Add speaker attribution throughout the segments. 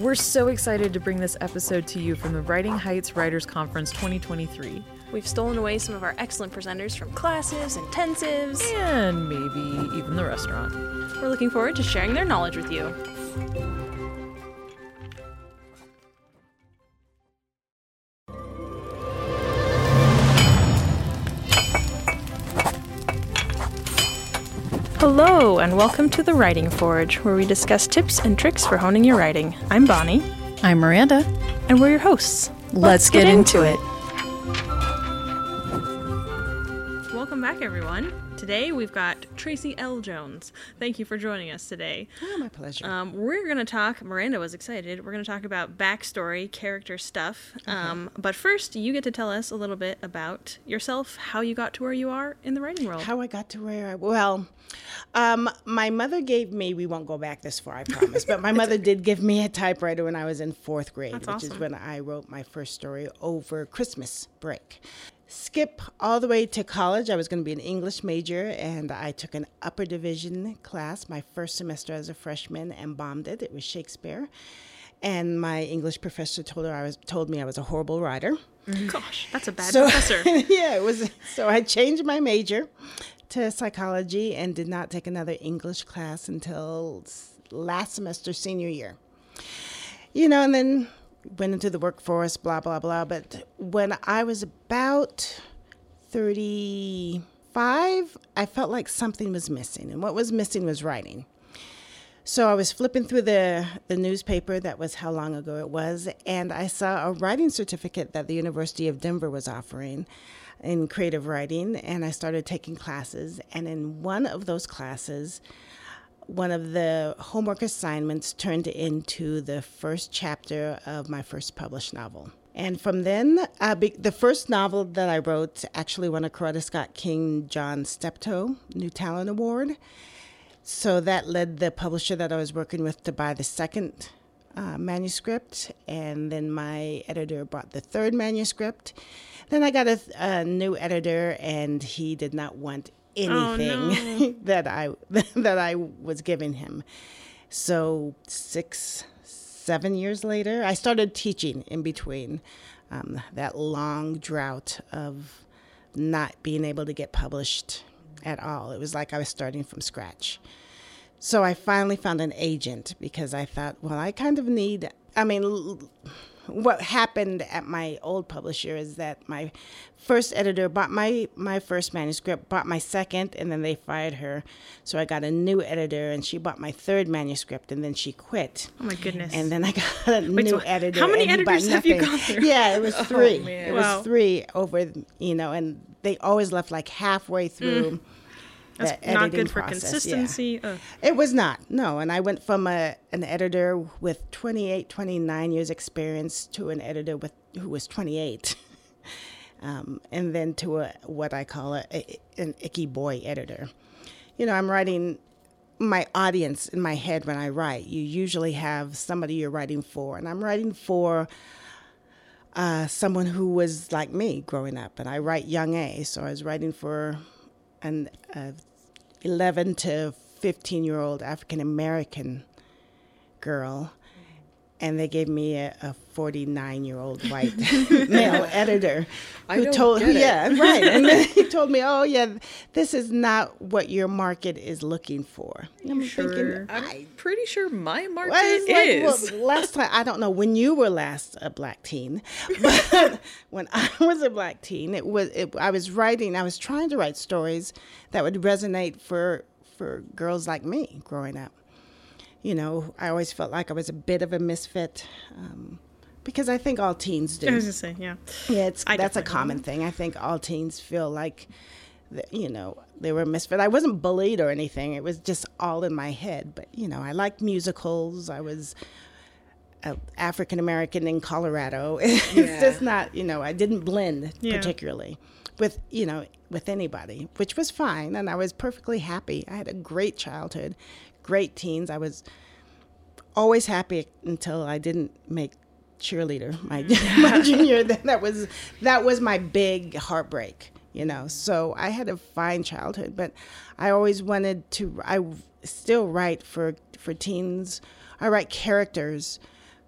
Speaker 1: We're so excited to bring this episode to you from the Writing Heights Writers Conference 2023.
Speaker 2: We've stolen away some of our excellent presenters from classes, intensives,
Speaker 1: and maybe even the restaurant.
Speaker 2: We're looking forward to sharing their knowledge with you. Hello, and welcome to the Writing Forge, where we discuss tips and tricks for honing your writing. I'm Bonnie.
Speaker 1: I'm Miranda.
Speaker 2: And we're your hosts.
Speaker 1: Let's, Let's get, get, into it.
Speaker 2: Welcome back, everyone. Today we've got Traci L. Jones. Thank you for joining us today.
Speaker 3: Oh, my pleasure.
Speaker 2: Um, we're going to talk, Miranda was excited, we're going to talk about backstory, character stuff. Okay. Um, but first, you get to tell us a little bit about yourself, how you got to where you are in the writing world.
Speaker 3: How I got to where I, well, um, my mother gave me, we won't go back this far, I promise, but my mother did give me a typewriter when I was in fourth grade,
Speaker 2: That's
Speaker 3: which
Speaker 2: awesome.
Speaker 3: is when I wrote my first story over Christmas break skip all the way to college. I was going to be an English major, and I took an upper division class my first semester as a freshman and bombed it. It was Shakespeare, and my English professor told her I was told me I was a horrible writer.
Speaker 2: Gosh, that's a bad so, professor.
Speaker 3: yeah, it was. So I changed my major to psychology and did not take another English class until last semester, senior year. You know, and then went into the workforce, blah, blah, blah. But when I was about 35, I felt like something was missing. And what was missing was writing. So I was flipping through the, the newspaper, that was how long ago it was, and I saw a writing certificate that the University of Denver was offering in creative writing, and I started taking classes. And in one of those classes, one of the homework assignments turned into the first chapter of my first published novel. And from then, uh, be- the first novel that I wrote actually won a Coretta Scott King John Steptoe New Talent Award. So that led the publisher that I was working with to buy the second uh, manuscript, and then my editor bought the third manuscript. Then I got a, a new editor, and he did not want anything
Speaker 2: oh, no.
Speaker 3: that I that I was giving him. So six, seven years later, I started teaching in between um, that long drought of not being able to get published at all. It was like I was starting from scratch. So I finally found an agent because I thought, well, I kind of need. I mean, what happened at my old publisher is that my first editor bought my my first manuscript, bought my second, and then they fired her. So I got a new editor, and she bought my third manuscript, and then she quit.
Speaker 2: Oh my goodness!
Speaker 3: And then I got a Wait, new so editor.
Speaker 2: How many editors have you gone through?
Speaker 3: Yeah, it was
Speaker 2: oh,
Speaker 3: three.
Speaker 2: Oh,
Speaker 3: it
Speaker 2: wow.
Speaker 3: was three over, you know, and they always left like halfway through. Mm
Speaker 2: that's not good for process. consistency.
Speaker 3: Yeah. It was not, no. And I went from a, an editor with 28, 29 years experience to an editor with who was 28. um, and then to a, what I call a, a, an icky boy editor. You know, I'm writing my audience in my head when I write. You usually have somebody you're writing for, and I'm writing for uh, someone who was like me growing up. And I write young A, so I was writing for an uh, 11 to 15 year old African American girl, and they gave me a 49 year old white male editor
Speaker 1: who
Speaker 3: told yeah right. And then he told me oh yeah this is not what your market is looking for.
Speaker 1: I'm sure? thinking I'm pretty sure my market
Speaker 3: well,
Speaker 1: is.
Speaker 3: like, well, last time I don't know when you were last a black teen but when I was a black teen it was it, I was writing I was trying to write stories that would resonate for for girls like me growing up you know, I always felt like I was a bit of a misfit. Um, because I think all teens do.
Speaker 2: I was just say, yeah.
Speaker 3: Yeah, it's that's a common thing. I think all teens feel like, you know, they were a misfit. I wasn't bullied or anything. It was just all in my head. But you know, I liked musicals. I was African American in Colorado. it's
Speaker 1: yeah.
Speaker 3: just not, you know, I didn't blend
Speaker 2: yeah.
Speaker 3: particularly with, you know, with anybody, which was fine, and I was perfectly happy. I had a great childhood, great teens. I was always happy until I didn't make cheerleader my, my junior. That was that was my big heartbreak, you know. So I had a fine childhood, but I always wanted to. I still write for for teens. I write characters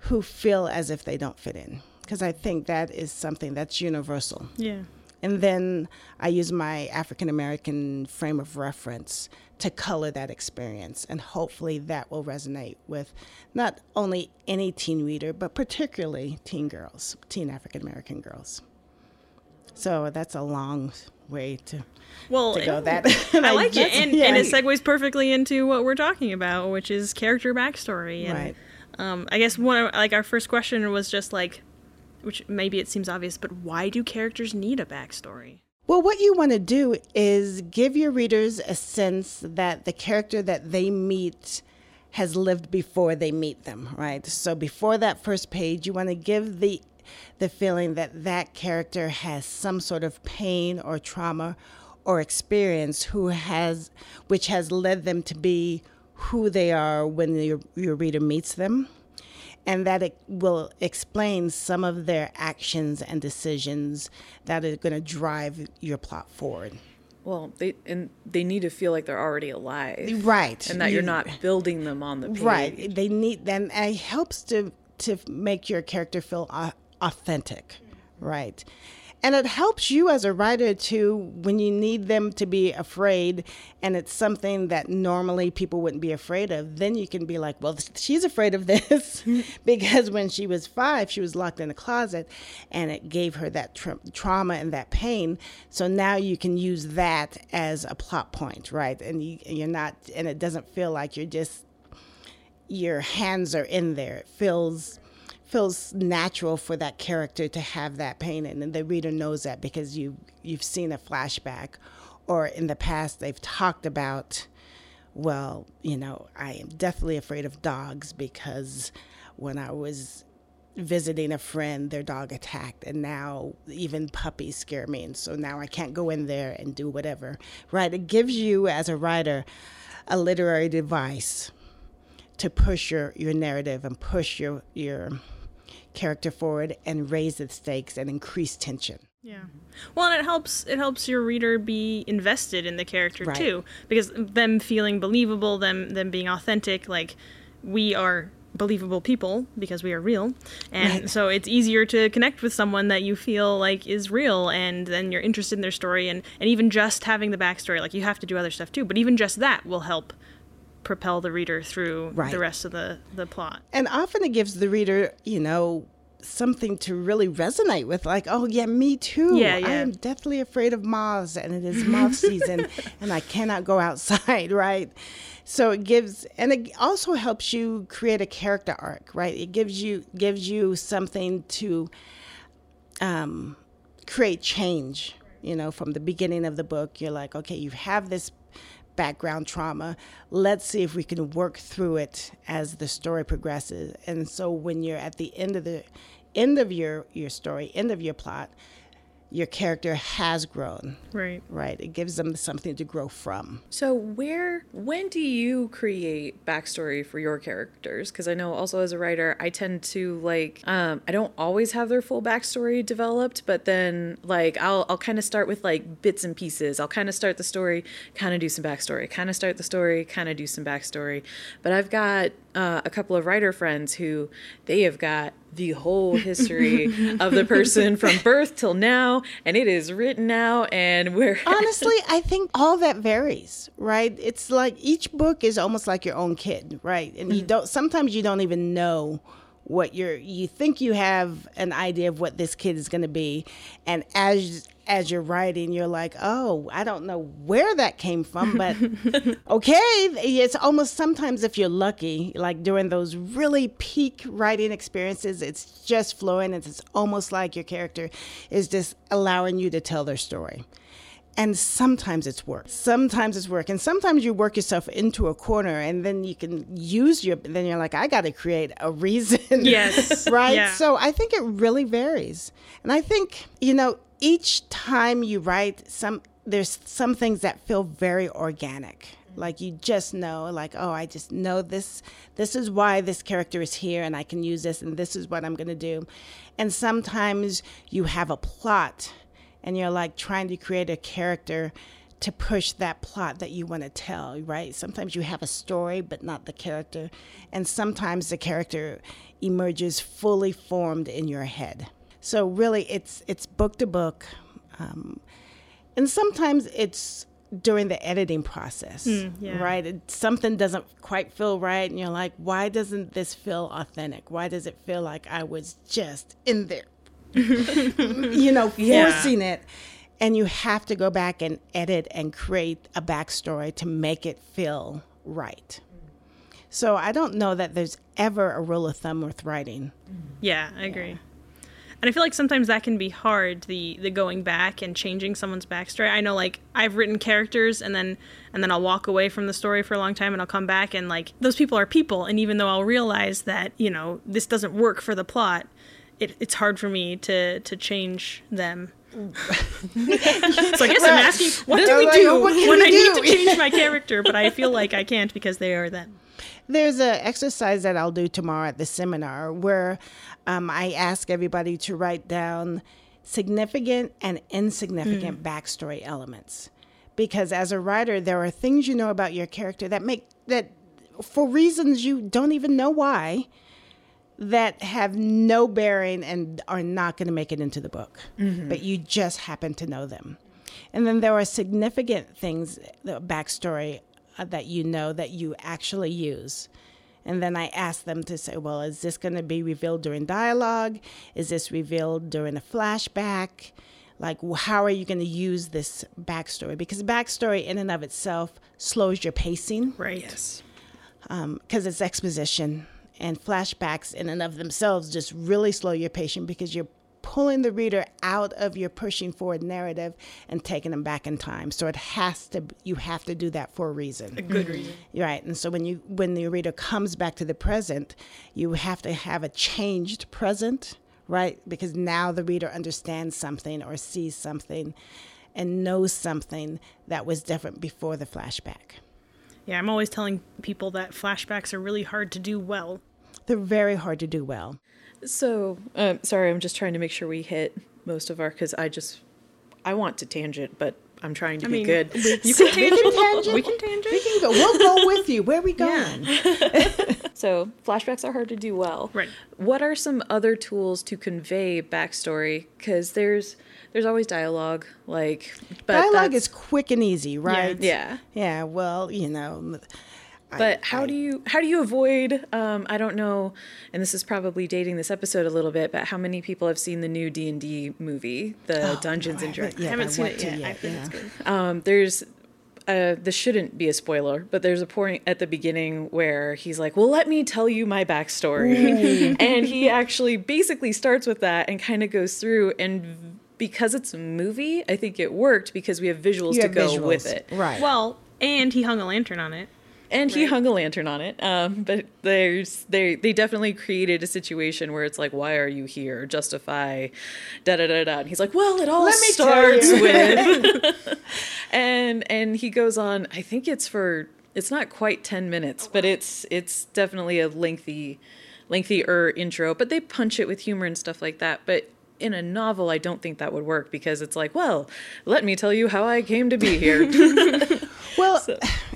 Speaker 3: who feel as if they don't fit in because I think that is something that's universal.
Speaker 2: Yeah.
Speaker 3: And then I use my African American frame of reference to color that experience. And hopefully that will resonate with not only any teen reader, but particularly teen girls, teen African American girls. So that's a long way to,
Speaker 2: well,
Speaker 3: to go. That
Speaker 2: I like it, and, yeah. and it segues perfectly into what we're talking about, which is character backstory. And,
Speaker 3: right.
Speaker 2: Um, I guess one of, like our first question was just like, which maybe it seems obvious, but why do characters need a backstory?
Speaker 3: Well, what you want to do is give your readers a sense that the character that they meet has lived before they meet them, right? So before that first page, you want to give the the feeling that that character has some sort of pain or trauma or experience who has which has led them to be who they are when your, your reader meets them and that it will explain some of their actions and decisions that are going to drive your plot forward.
Speaker 1: Well, they and they need to feel like they're already alive,
Speaker 3: right?
Speaker 1: And that you, are not building them on the page.
Speaker 3: Right. They need, and it helps to to make your character feel authentic, right? And it helps you as a writer too when you need them to be afraid and it's something that normally people wouldn't be afraid of. Then you can be like, well, she's afraid of this because when she was five, she was locked in a closet and it gave her that tra- trauma and that pain. So now you can use that as a plot point, right? And you, you're not, and it doesn't feel like you're just, your hands are in there. It feels feels natural for that character to have that pain and the reader knows that because you you've seen a flashback or in the past they've talked about well you know i am definitely afraid of dogs because when i was visiting a friend their dog attacked and now even puppies scare me and so now i can't go in there and do whatever. Right it gives you as a writer a literary device to push your, your narrative and push your your character forward and raise the stakes and increase tension.
Speaker 2: Yeah. Well, and it helps it helps your reader be invested in the character right. too because them feeling believable, them them being authentic, like we are believable people because we are real. And right. so it's easier to connect with someone that you feel like is real and then you're interested in their story and and even just having the backstory like you have to do other stuff too, but even just that will help propel the reader through right. the rest of the, the plot.
Speaker 3: And often it gives the reader, you know, something to really resonate with like oh yeah me too
Speaker 2: yeah, yeah. i
Speaker 3: am deathly afraid of moths and it is moth season and i cannot go outside right so it gives and it also helps you create a character arc right it gives you gives you something to um, create change you know from the beginning of the book you're like okay you have this background trauma. Let's see if we can work through it as the story progresses. And so when you're at the end of the end of your your story, end of your plot, your character has grown.
Speaker 2: Right.
Speaker 3: Right. It gives them something to grow from.
Speaker 1: So, where, when do you create backstory for your characters? Because I know also as a writer, I tend to like, um, I don't always have their full backstory developed, but then like I'll, I'll kind of start with like bits and pieces. I'll kind of start the story, kind of do some backstory, kind of start the story, kind of do some backstory. But I've got uh, a couple of writer friends who they have got the whole history of the person from birth till now and it is written now and we're
Speaker 3: honestly i think all that varies right it's like each book is almost like your own kid right and mm-hmm. you don't sometimes you don't even know what you're you think you have an idea of what this kid is going to be. And as as you're writing you're like oh i don't know where that came from but okay it's almost sometimes if you're lucky like during those really peak writing experiences it's just flowing it's almost like your character is just allowing you to tell their story and sometimes it's work. Sometimes it's work. And sometimes you work yourself into a corner and then you can use your then you're like i got to create a reason.
Speaker 2: Yes.
Speaker 3: Right?
Speaker 2: Yeah.
Speaker 3: so i think it really varies. And i think you know each time you write some there's some things that feel very organic. Like you just know like oh i just know this this is why this character is here and i can use this and this is what i'm going to do. And sometimes you have a plot and you're like trying to create a character to push that plot that you want to tell, right? Sometimes you have a story, but not the character. And sometimes the character emerges fully formed in your head. So really, it's it's book to book, um, and sometimes it's during the editing process,
Speaker 2: Mm, yeah.
Speaker 3: right? It, something doesn't quite feel right, and you're like, why doesn't this feel authentic? Why does it feel like I was just in there, you know,
Speaker 1: Yeah.
Speaker 3: forcing it? And you have to go back and edit and create a backstory to make it feel right. So I don't know that there's ever a rule of thumb with writing.
Speaker 2: Yeah, I agree. And I feel like sometimes that can be hard, the the going back and changing someone's backstory. I know like I've written characters and then and then I'll walk away from the story for a long time and I'll come back and like those people are people and even though I'll realize that, you know, this doesn't work for the plot, it, it's hard for me to to change them. so I guess I'm asking, what do we do when
Speaker 3: we
Speaker 2: I
Speaker 3: do?
Speaker 2: need to change my character, but I feel like I can't because they are them.
Speaker 3: There's an exercise that I'll do tomorrow at the seminar where um, I ask everybody to write down significant and insignificant backstory elements. Because as a writer, there are things you know about your character that make that, for reasons you don't even know why, that have no bearing and are not going to make it into the book, but you just happen to know them. And then there are significant things, the backstory uh, that you know that you actually use. And then I ask them to say, well, is this going to be revealed during dialogue? Is this revealed during a flashback? Like, how are you going to use this backstory? Because backstory in and of itself slows your pacing
Speaker 2: Right.
Speaker 1: Yes.
Speaker 3: because it's exposition and flashbacks in and of themselves just really slow your patient because you're pulling the reader out of your pushing forward narrative and taking them back in time. So it has to you have to do that for a reason.
Speaker 2: A good reason.
Speaker 3: right. And so when you when the reader comes back to the present you have to have a changed present right? Because now the reader understands something or sees something and knows something that was different before the flashback.
Speaker 2: Yeah, I'm always telling people that flashbacks are really hard to do well.
Speaker 3: They're very hard to do well
Speaker 1: So, um, sorry, I'm just trying to make sure we hit most of our because I just I want to tangent, but I'm trying to
Speaker 2: I
Speaker 1: be
Speaker 2: mean,
Speaker 1: good.
Speaker 2: You can tangent.
Speaker 3: tangent.
Speaker 2: We can tangent.
Speaker 3: We can go. We'll go with you. Where are we going?
Speaker 1: So flashbacks are hard to do well.
Speaker 2: Right.
Speaker 1: What are some other tools to convey backstory? Because there's there's always dialogue, like but
Speaker 3: Dialogue is quick and easy, right?
Speaker 1: yeah.
Speaker 3: Yeah. Well, you know. I-
Speaker 1: But how
Speaker 3: I-
Speaker 1: do you how do you avoid? Um, I don't know, and this is probably dating this episode a little bit, but how many people have seen the new D and D movie, the Dungeons
Speaker 3: Oh, no,
Speaker 1: and
Speaker 3: I haven't
Speaker 1: Dragons?
Speaker 2: I haven't seen it yet.
Speaker 3: yet,
Speaker 2: I think it's good.
Speaker 1: Um, there's uh, this shouldn't be a spoiler, but there's a point at the beginning where he's like, "Well, let me tell you my backstory," and he actually basically starts with that and kind of goes through. And because it's a movie, I think it worked because we have visuals
Speaker 3: You
Speaker 1: to
Speaker 3: have
Speaker 1: go with it.
Speaker 3: Right.
Speaker 2: Well, and he hung a lantern on it.
Speaker 1: And he hung a lantern on it. Um, but there's they they definitely created a situation where it's like, why are you here? Justify, da da da da. And he's like, well, it all starts with, and and he goes on. I think it's for it's not quite ten minutes, but it's it's definitely a lengthy, lengthier intro. But they punch it with humor and stuff like that. But in a novel, I don't think that would work because it's like, well, let me tell you how I came to be here.
Speaker 3: Well,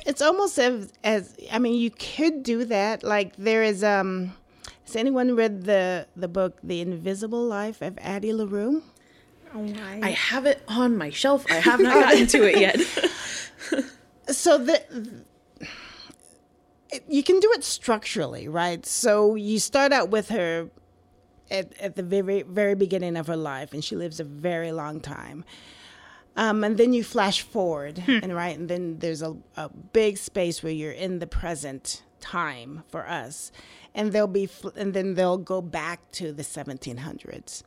Speaker 3: it's almost as, as I mean, you could do that. Like there is um has anyone read the the book The Invisible Life of Addie LaRue?
Speaker 2: Oh my.
Speaker 1: I have it on my shelf. I have not gotten to it yet.
Speaker 3: So the it- you can do it structurally, right? So you start out with her at, at the very very beginning of her life, and she lives a very long time. Um, and then you flash forward, hmm. and right, and then there's a, a big space where you're in the present time for us, and they'll be, and then they'll go back to the 1700s.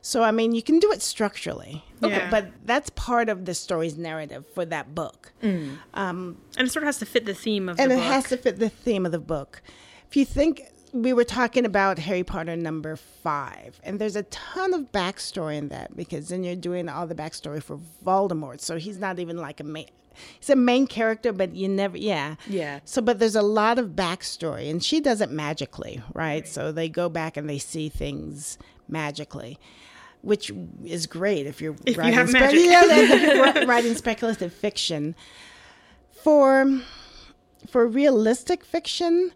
Speaker 3: So I mean, you can do it structurally,
Speaker 2: Okay.
Speaker 3: but that's part of the story's narrative for that book mm.
Speaker 2: um, and it sort of has to fit the theme of the book.
Speaker 3: and
Speaker 2: the
Speaker 3: it
Speaker 2: book.
Speaker 3: has to fit the theme of the book. If you think we were talking about Harry Potter number five, and there's a ton of backstory in that because then you're doing all the backstory for Voldemort. So he's not even like a main. He's a main character, but you never, yeah,
Speaker 1: Yeah.
Speaker 3: So, but there's a lot of backstory, and she does it magically, right? So they go back and they see things magically. which is great if you're
Speaker 2: If
Speaker 3: writing
Speaker 2: have
Speaker 3: spe- yeah, writing speculative fiction. For for realistic fiction,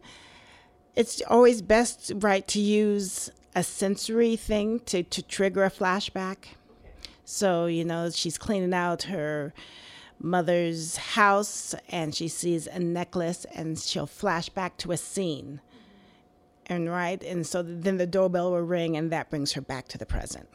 Speaker 3: it's always best right to use a sensory thing to, to trigger a flashback. So, you know, she's cleaning out her mother's house and she sees a necklace and she'll flash back to a scene. And right, and so then the doorbell will ring and that brings her back to the present.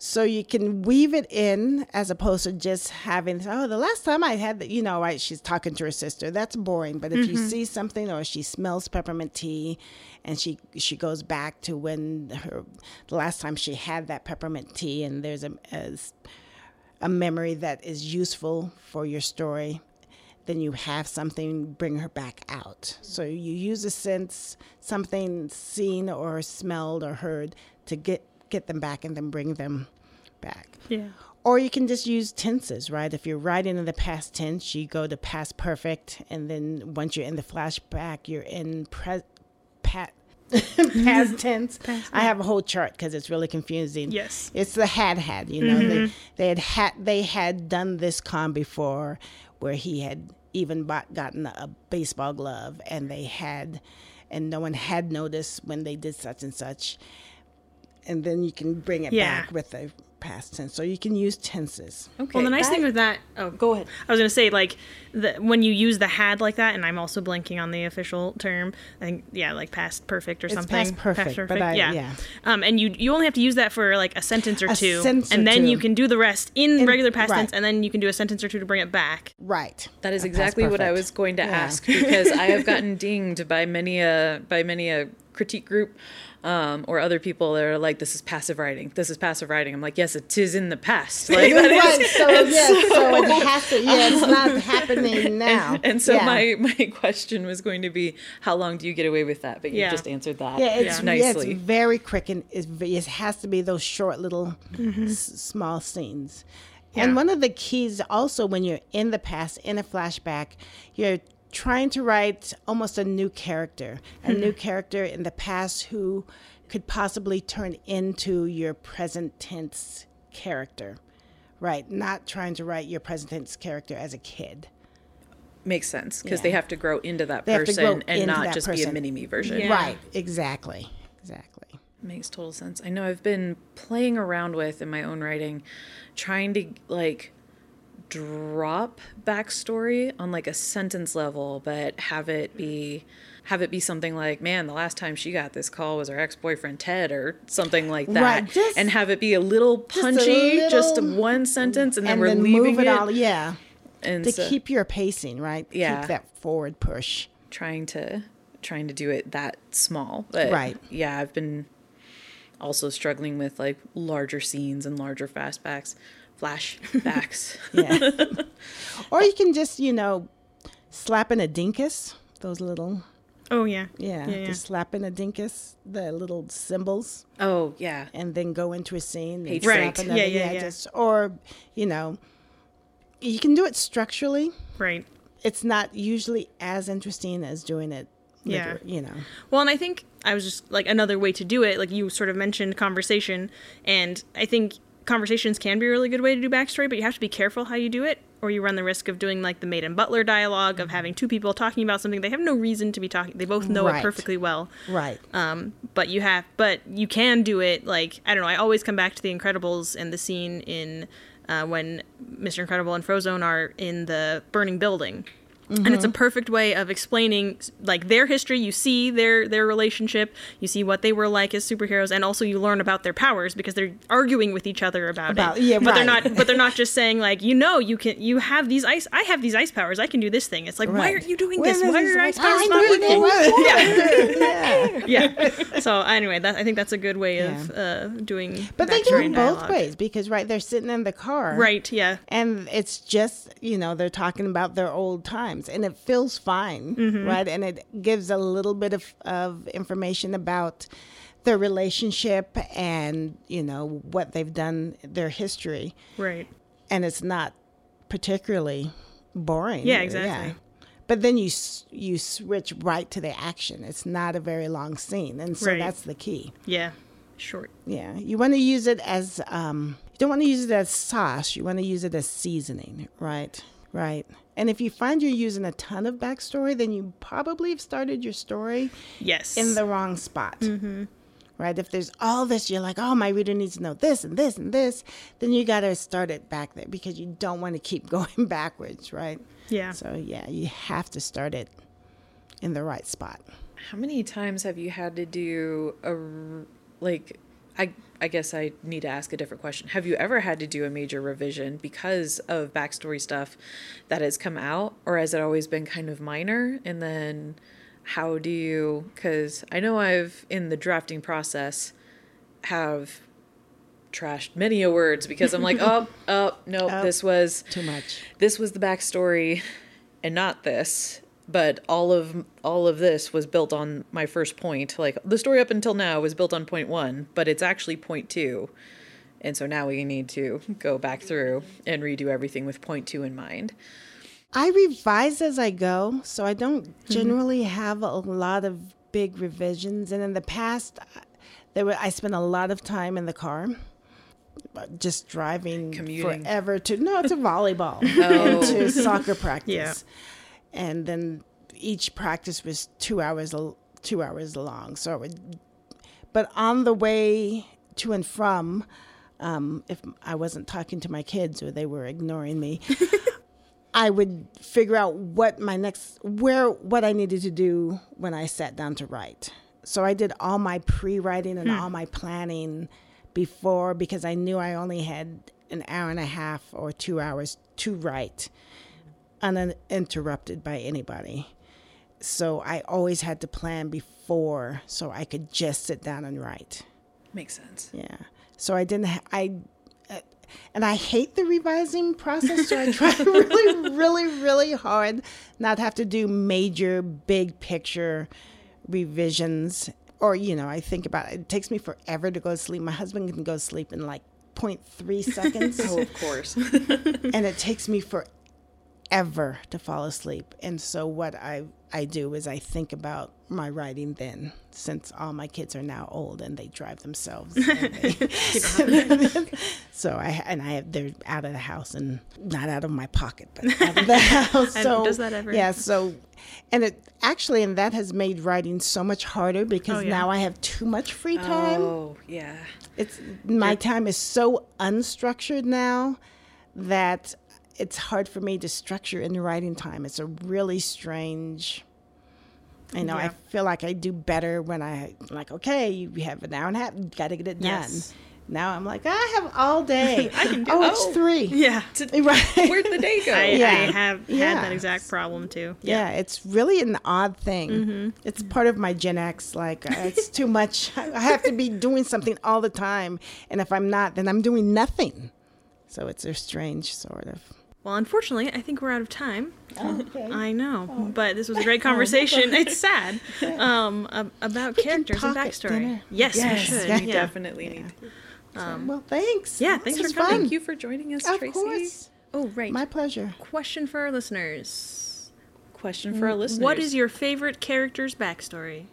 Speaker 3: So you can weave it in as opposed to just having, oh, the last time I had, the, you know, right, she's talking to her sister. That's boring. But if you mm-hmm. see something or she smells peppermint tea and she she goes back to when her the last time she had that peppermint tea and there's a, a, a memory that is useful for your story, then you have something bring her back out. So you use a sense, something seen or smelled or heard to get get them back and then bring them back.
Speaker 2: Yeah.
Speaker 3: Or you can just use tenses, right? If you're writing in the past tense, you go to past perfect, and then once you're in the flashback, you're in pre- pat- past tense. I have a whole chart because it's really confusing.
Speaker 2: Yes.
Speaker 3: it's the had had. You know, they, mm-hmm. they had had they had done this con before, where he had even bought, gotten a baseball glove, and they had, and no one had noticed when they did such and such and then you can bring it
Speaker 2: Yeah.
Speaker 3: back with the past tense. So you can use tenses.
Speaker 1: Okay.
Speaker 2: Well, the nice
Speaker 1: that-
Speaker 2: thing with that, oh,
Speaker 1: Go ahead.
Speaker 2: I was gonna say like the, when you use the had like that, and I'm also blanking on the official term. I think yeah, like past perfect or
Speaker 3: It's
Speaker 2: something.
Speaker 3: past perfect, but I-
Speaker 2: yeah.
Speaker 3: yeah.
Speaker 2: Um, and you you only have to use that for like a sentence or
Speaker 3: A
Speaker 2: two,
Speaker 3: sentence or
Speaker 2: and then
Speaker 3: two.
Speaker 2: you can do the rest in,
Speaker 3: In-
Speaker 2: regular past
Speaker 3: right.
Speaker 2: tense, and then you can do a sentence or two to bring it back.
Speaker 3: Right.
Speaker 1: That is
Speaker 3: A
Speaker 1: exactly what I was going to
Speaker 3: Yeah.
Speaker 1: ask because I have gotten dinged by many a by many a critique group um, or other people that are like, "This is passive writing. This is passive writing." I'm like, "Yes, it is in the past." Like that is-
Speaker 3: right. So yes. So it has to. Yeah, it's not happening now.
Speaker 1: And so
Speaker 3: Yeah.
Speaker 1: my my question was going to be, how long do you get away with that? But you
Speaker 2: Yeah.
Speaker 1: just answered that
Speaker 3: Yeah, it's,
Speaker 1: nicely. yeah.
Speaker 3: it's very quick and it has to be those short little s- small scenes.
Speaker 2: Yeah.
Speaker 3: And one of the keys also when you're in the past, in a flashback, you're trying to write almost a new character, a hmm. new character in the past who could possibly turn into your present tense character. Right, not trying to write your present tense character as a kid.
Speaker 1: Makes sense because
Speaker 3: Yeah.
Speaker 1: they have to grow into that
Speaker 3: They have to grow
Speaker 1: person and not just be a mini me version.
Speaker 2: Yeah.
Speaker 3: Right, exactly. Exactly.
Speaker 1: Makes total sense. I know I've been playing around with in my own writing, trying to like drop backstory on like a sentence level, but have it be have it be something like, man, the last time she got this call was her ex boyfriend Ted or something like that.
Speaker 3: Right, just-
Speaker 1: and have it be a little punchy, just
Speaker 3: little-
Speaker 1: one sentence, and then
Speaker 3: and
Speaker 1: we're
Speaker 3: then
Speaker 1: leaving
Speaker 3: move it,
Speaker 1: it.
Speaker 3: all. Yeah,
Speaker 1: and
Speaker 3: to
Speaker 1: so
Speaker 3: keep your pacing, right?
Speaker 1: Yeah.
Speaker 3: Keep that forward push.
Speaker 1: trying to trying to do it that small. But
Speaker 3: Right.
Speaker 1: yeah, I've been also struggling with like larger scenes and larger fastbacks, flashbacks.
Speaker 3: Yeah. or you can just, you know, slap in a dinkus, those little,
Speaker 2: Oh yeah.
Speaker 3: yeah,
Speaker 2: Yeah, yeah.
Speaker 3: just slap in a dinkus, the little symbols,
Speaker 1: oh yeah.
Speaker 3: and then go into a scene. And slap another-
Speaker 2: Yeah, yeah, yeah.
Speaker 3: Just, or, you know, you can do it structurally.
Speaker 2: Right.
Speaker 3: It's not usually as interesting as doing it,
Speaker 2: Yeah.
Speaker 3: you know.
Speaker 2: Well, and I think I was just like another way to do it. Like you sort of mentioned conversation, and I think conversations can be a really good way to do backstory, but you have to be careful how you do it, or you run the risk of doing like the maid and butler dialogue of having two people talking about something they have no reason to be talking. They both know
Speaker 3: Right.
Speaker 2: it perfectly well.
Speaker 3: Right.
Speaker 2: Um, but you have, but you can do it like I don't know. I always come back to The Incredibles and the scene in uh, when Mr. Incredible and Frozone are in the burning building. And it's a perfect way of explaining like their history. You see their their relationship. You see what they were like as superheroes, and also you learn about their powers because they're arguing with each other about,
Speaker 3: About-
Speaker 2: it.
Speaker 3: yeah,
Speaker 2: but they're not. But they're not just saying like you know you can you have these ice. I have these ice powers. I can do this thing. It's like why aren't you doing
Speaker 3: Where
Speaker 2: this?
Speaker 3: is
Speaker 2: Why are your ice powers not working?
Speaker 3: it was-
Speaker 2: yeah. So anyway, that I think that's a good way of
Speaker 3: Yeah.
Speaker 2: uh, doing.
Speaker 3: But they it both
Speaker 2: dialogue.
Speaker 3: ways because, right, they're sitting in the car.
Speaker 2: Right. Yeah.
Speaker 3: and it's just you know they're talking about their old times and it feels fine
Speaker 2: Mm-hmm.
Speaker 3: right and it gives a little bit of, of information about their relationship and you know what they've done their history
Speaker 2: Right.
Speaker 3: and it's not particularly boring
Speaker 2: Yeah, exactly.
Speaker 3: but then you you switch right to the action it's not a very long scene and so
Speaker 2: Right.
Speaker 3: that's the key
Speaker 2: Yeah. Short.
Speaker 3: Yeah, you want to use it as um, you don't want to use it as sauce. You want to use it as seasoning, right? Right. And if you find you're using a ton of backstory, then you probably have started your story
Speaker 2: Yes.
Speaker 3: in the wrong spot. Mm-hmm. Right? If there's all this, you're like, oh, my reader needs to know this and this and this, then you got to start it back there because you don't want to keep going backwards, right?
Speaker 2: Yeah.
Speaker 3: So, yeah, you have to start it in the right spot.
Speaker 1: How many times have you had to do a, like I I guess I need to ask a different question. Have you ever had to do a major revision because of backstory stuff that has come out or has it always been kind of minor and then how do you cuz I know I've in the drafting process have trashed many a words because I'm like, "Oh, oh, no,
Speaker 3: Oh.
Speaker 1: this was
Speaker 3: Too much.
Speaker 1: this was the backstory and not this but all of all of this was built on my first point like the story up until now was built on point one but it's actually point two and so now we need to go back through and redo everything with point two in mind
Speaker 3: I revise as I go, so I don't generally have a lot of big revisions. And in the past, uh, there were I spent a lot of time in the car, just driving
Speaker 1: Commuting.
Speaker 3: forever to no to volleyball and to soccer practice,
Speaker 2: Yeah.
Speaker 3: And then each practice was two hours two hours long. So it would, but on the way to and from. Um, if I wasn't talking to my kids or they were ignoring me, I would figure out what my next where what I needed to do when I sat down to write. So I did all my pre-writing and all my planning before because I knew I only had an hour and a half or 2 hours to write uninterrupted by anybody. So I always had to plan before so I could just sit down and write.
Speaker 1: makes sense
Speaker 3: Yeah. So I didn't. Ha- I. Uh, and I hate the revising process, so I try really, really, really hard not have to do major, big picture revisions. Or, you know, I think about it. It takes me forever to go to sleep. My husband can go to sleep in like 0.3 seconds,
Speaker 1: oh of course
Speaker 3: and it takes me forever to fall asleep. And so, what I, I do is I think about my writing then, since all my kids are now old and they drive themselves. they- so I and I have they're out of the house and not out of my pocket, but out of the house. So
Speaker 2: does that ever-
Speaker 3: Yeah. So, and it actually, and that has made writing so much harder because
Speaker 2: Oh, yeah.
Speaker 3: now I have too much free time.
Speaker 1: oh yeah
Speaker 3: It's my time is so unstructured now that it's hard for me to structure in the writing time. It's a really strange. I know. I feel like I do better when I like. Okay, you have an hour and a half. Got to get it done.
Speaker 2: Yes.
Speaker 3: Now I'm like, I have all day.
Speaker 2: I can do-
Speaker 3: Oh, it's
Speaker 1: oh.
Speaker 3: three.
Speaker 2: Yeah.
Speaker 3: Right.
Speaker 1: where'd the day go
Speaker 2: I, I
Speaker 3: Yeah.
Speaker 2: have had
Speaker 3: Yeah.
Speaker 2: that exact problem too.
Speaker 3: Yeah, it's really an odd thing.
Speaker 2: Mm-hmm.
Speaker 3: It's part of my Gen X. Like, uh, it's too much. I have to be doing something all the time. And if I'm not, then I'm doing nothing. So it's a strange sort of.
Speaker 2: Well, unfortunately, I think we're out of time.
Speaker 3: Okay.
Speaker 2: I know, but this was a great conversation. it's sad um, about
Speaker 3: We
Speaker 2: characters and backstory.
Speaker 3: dinner.
Speaker 2: Yes, we
Speaker 1: yes
Speaker 2: should.
Speaker 1: we
Speaker 2: yeah.
Speaker 1: definitely need to.
Speaker 3: well, thanks.
Speaker 2: yeah, thanks for coming.
Speaker 1: thank you for joining us
Speaker 3: Of
Speaker 1: traci
Speaker 3: course.
Speaker 2: Oh, right.
Speaker 3: My pleasure.
Speaker 2: Question for our listeners:
Speaker 1: question for our listeners
Speaker 2: What is your favorite character's backstory?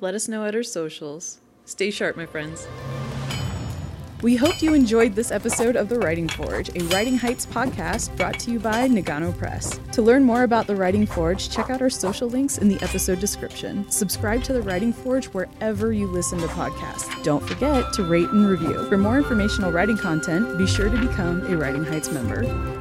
Speaker 1: Let us know at our socials. Stay sharp, my friends. We hope you enjoyed this episode of The Writing Forge, a Writing Heights podcast brought to you by Nagano Press. To learn more about The Writing Forge, check out our social links in the episode description. Subscribe to The Writing Forge wherever you listen to podcasts. Don't forget to rate and review. For more informational writing content, be sure to become a Writing Heights member.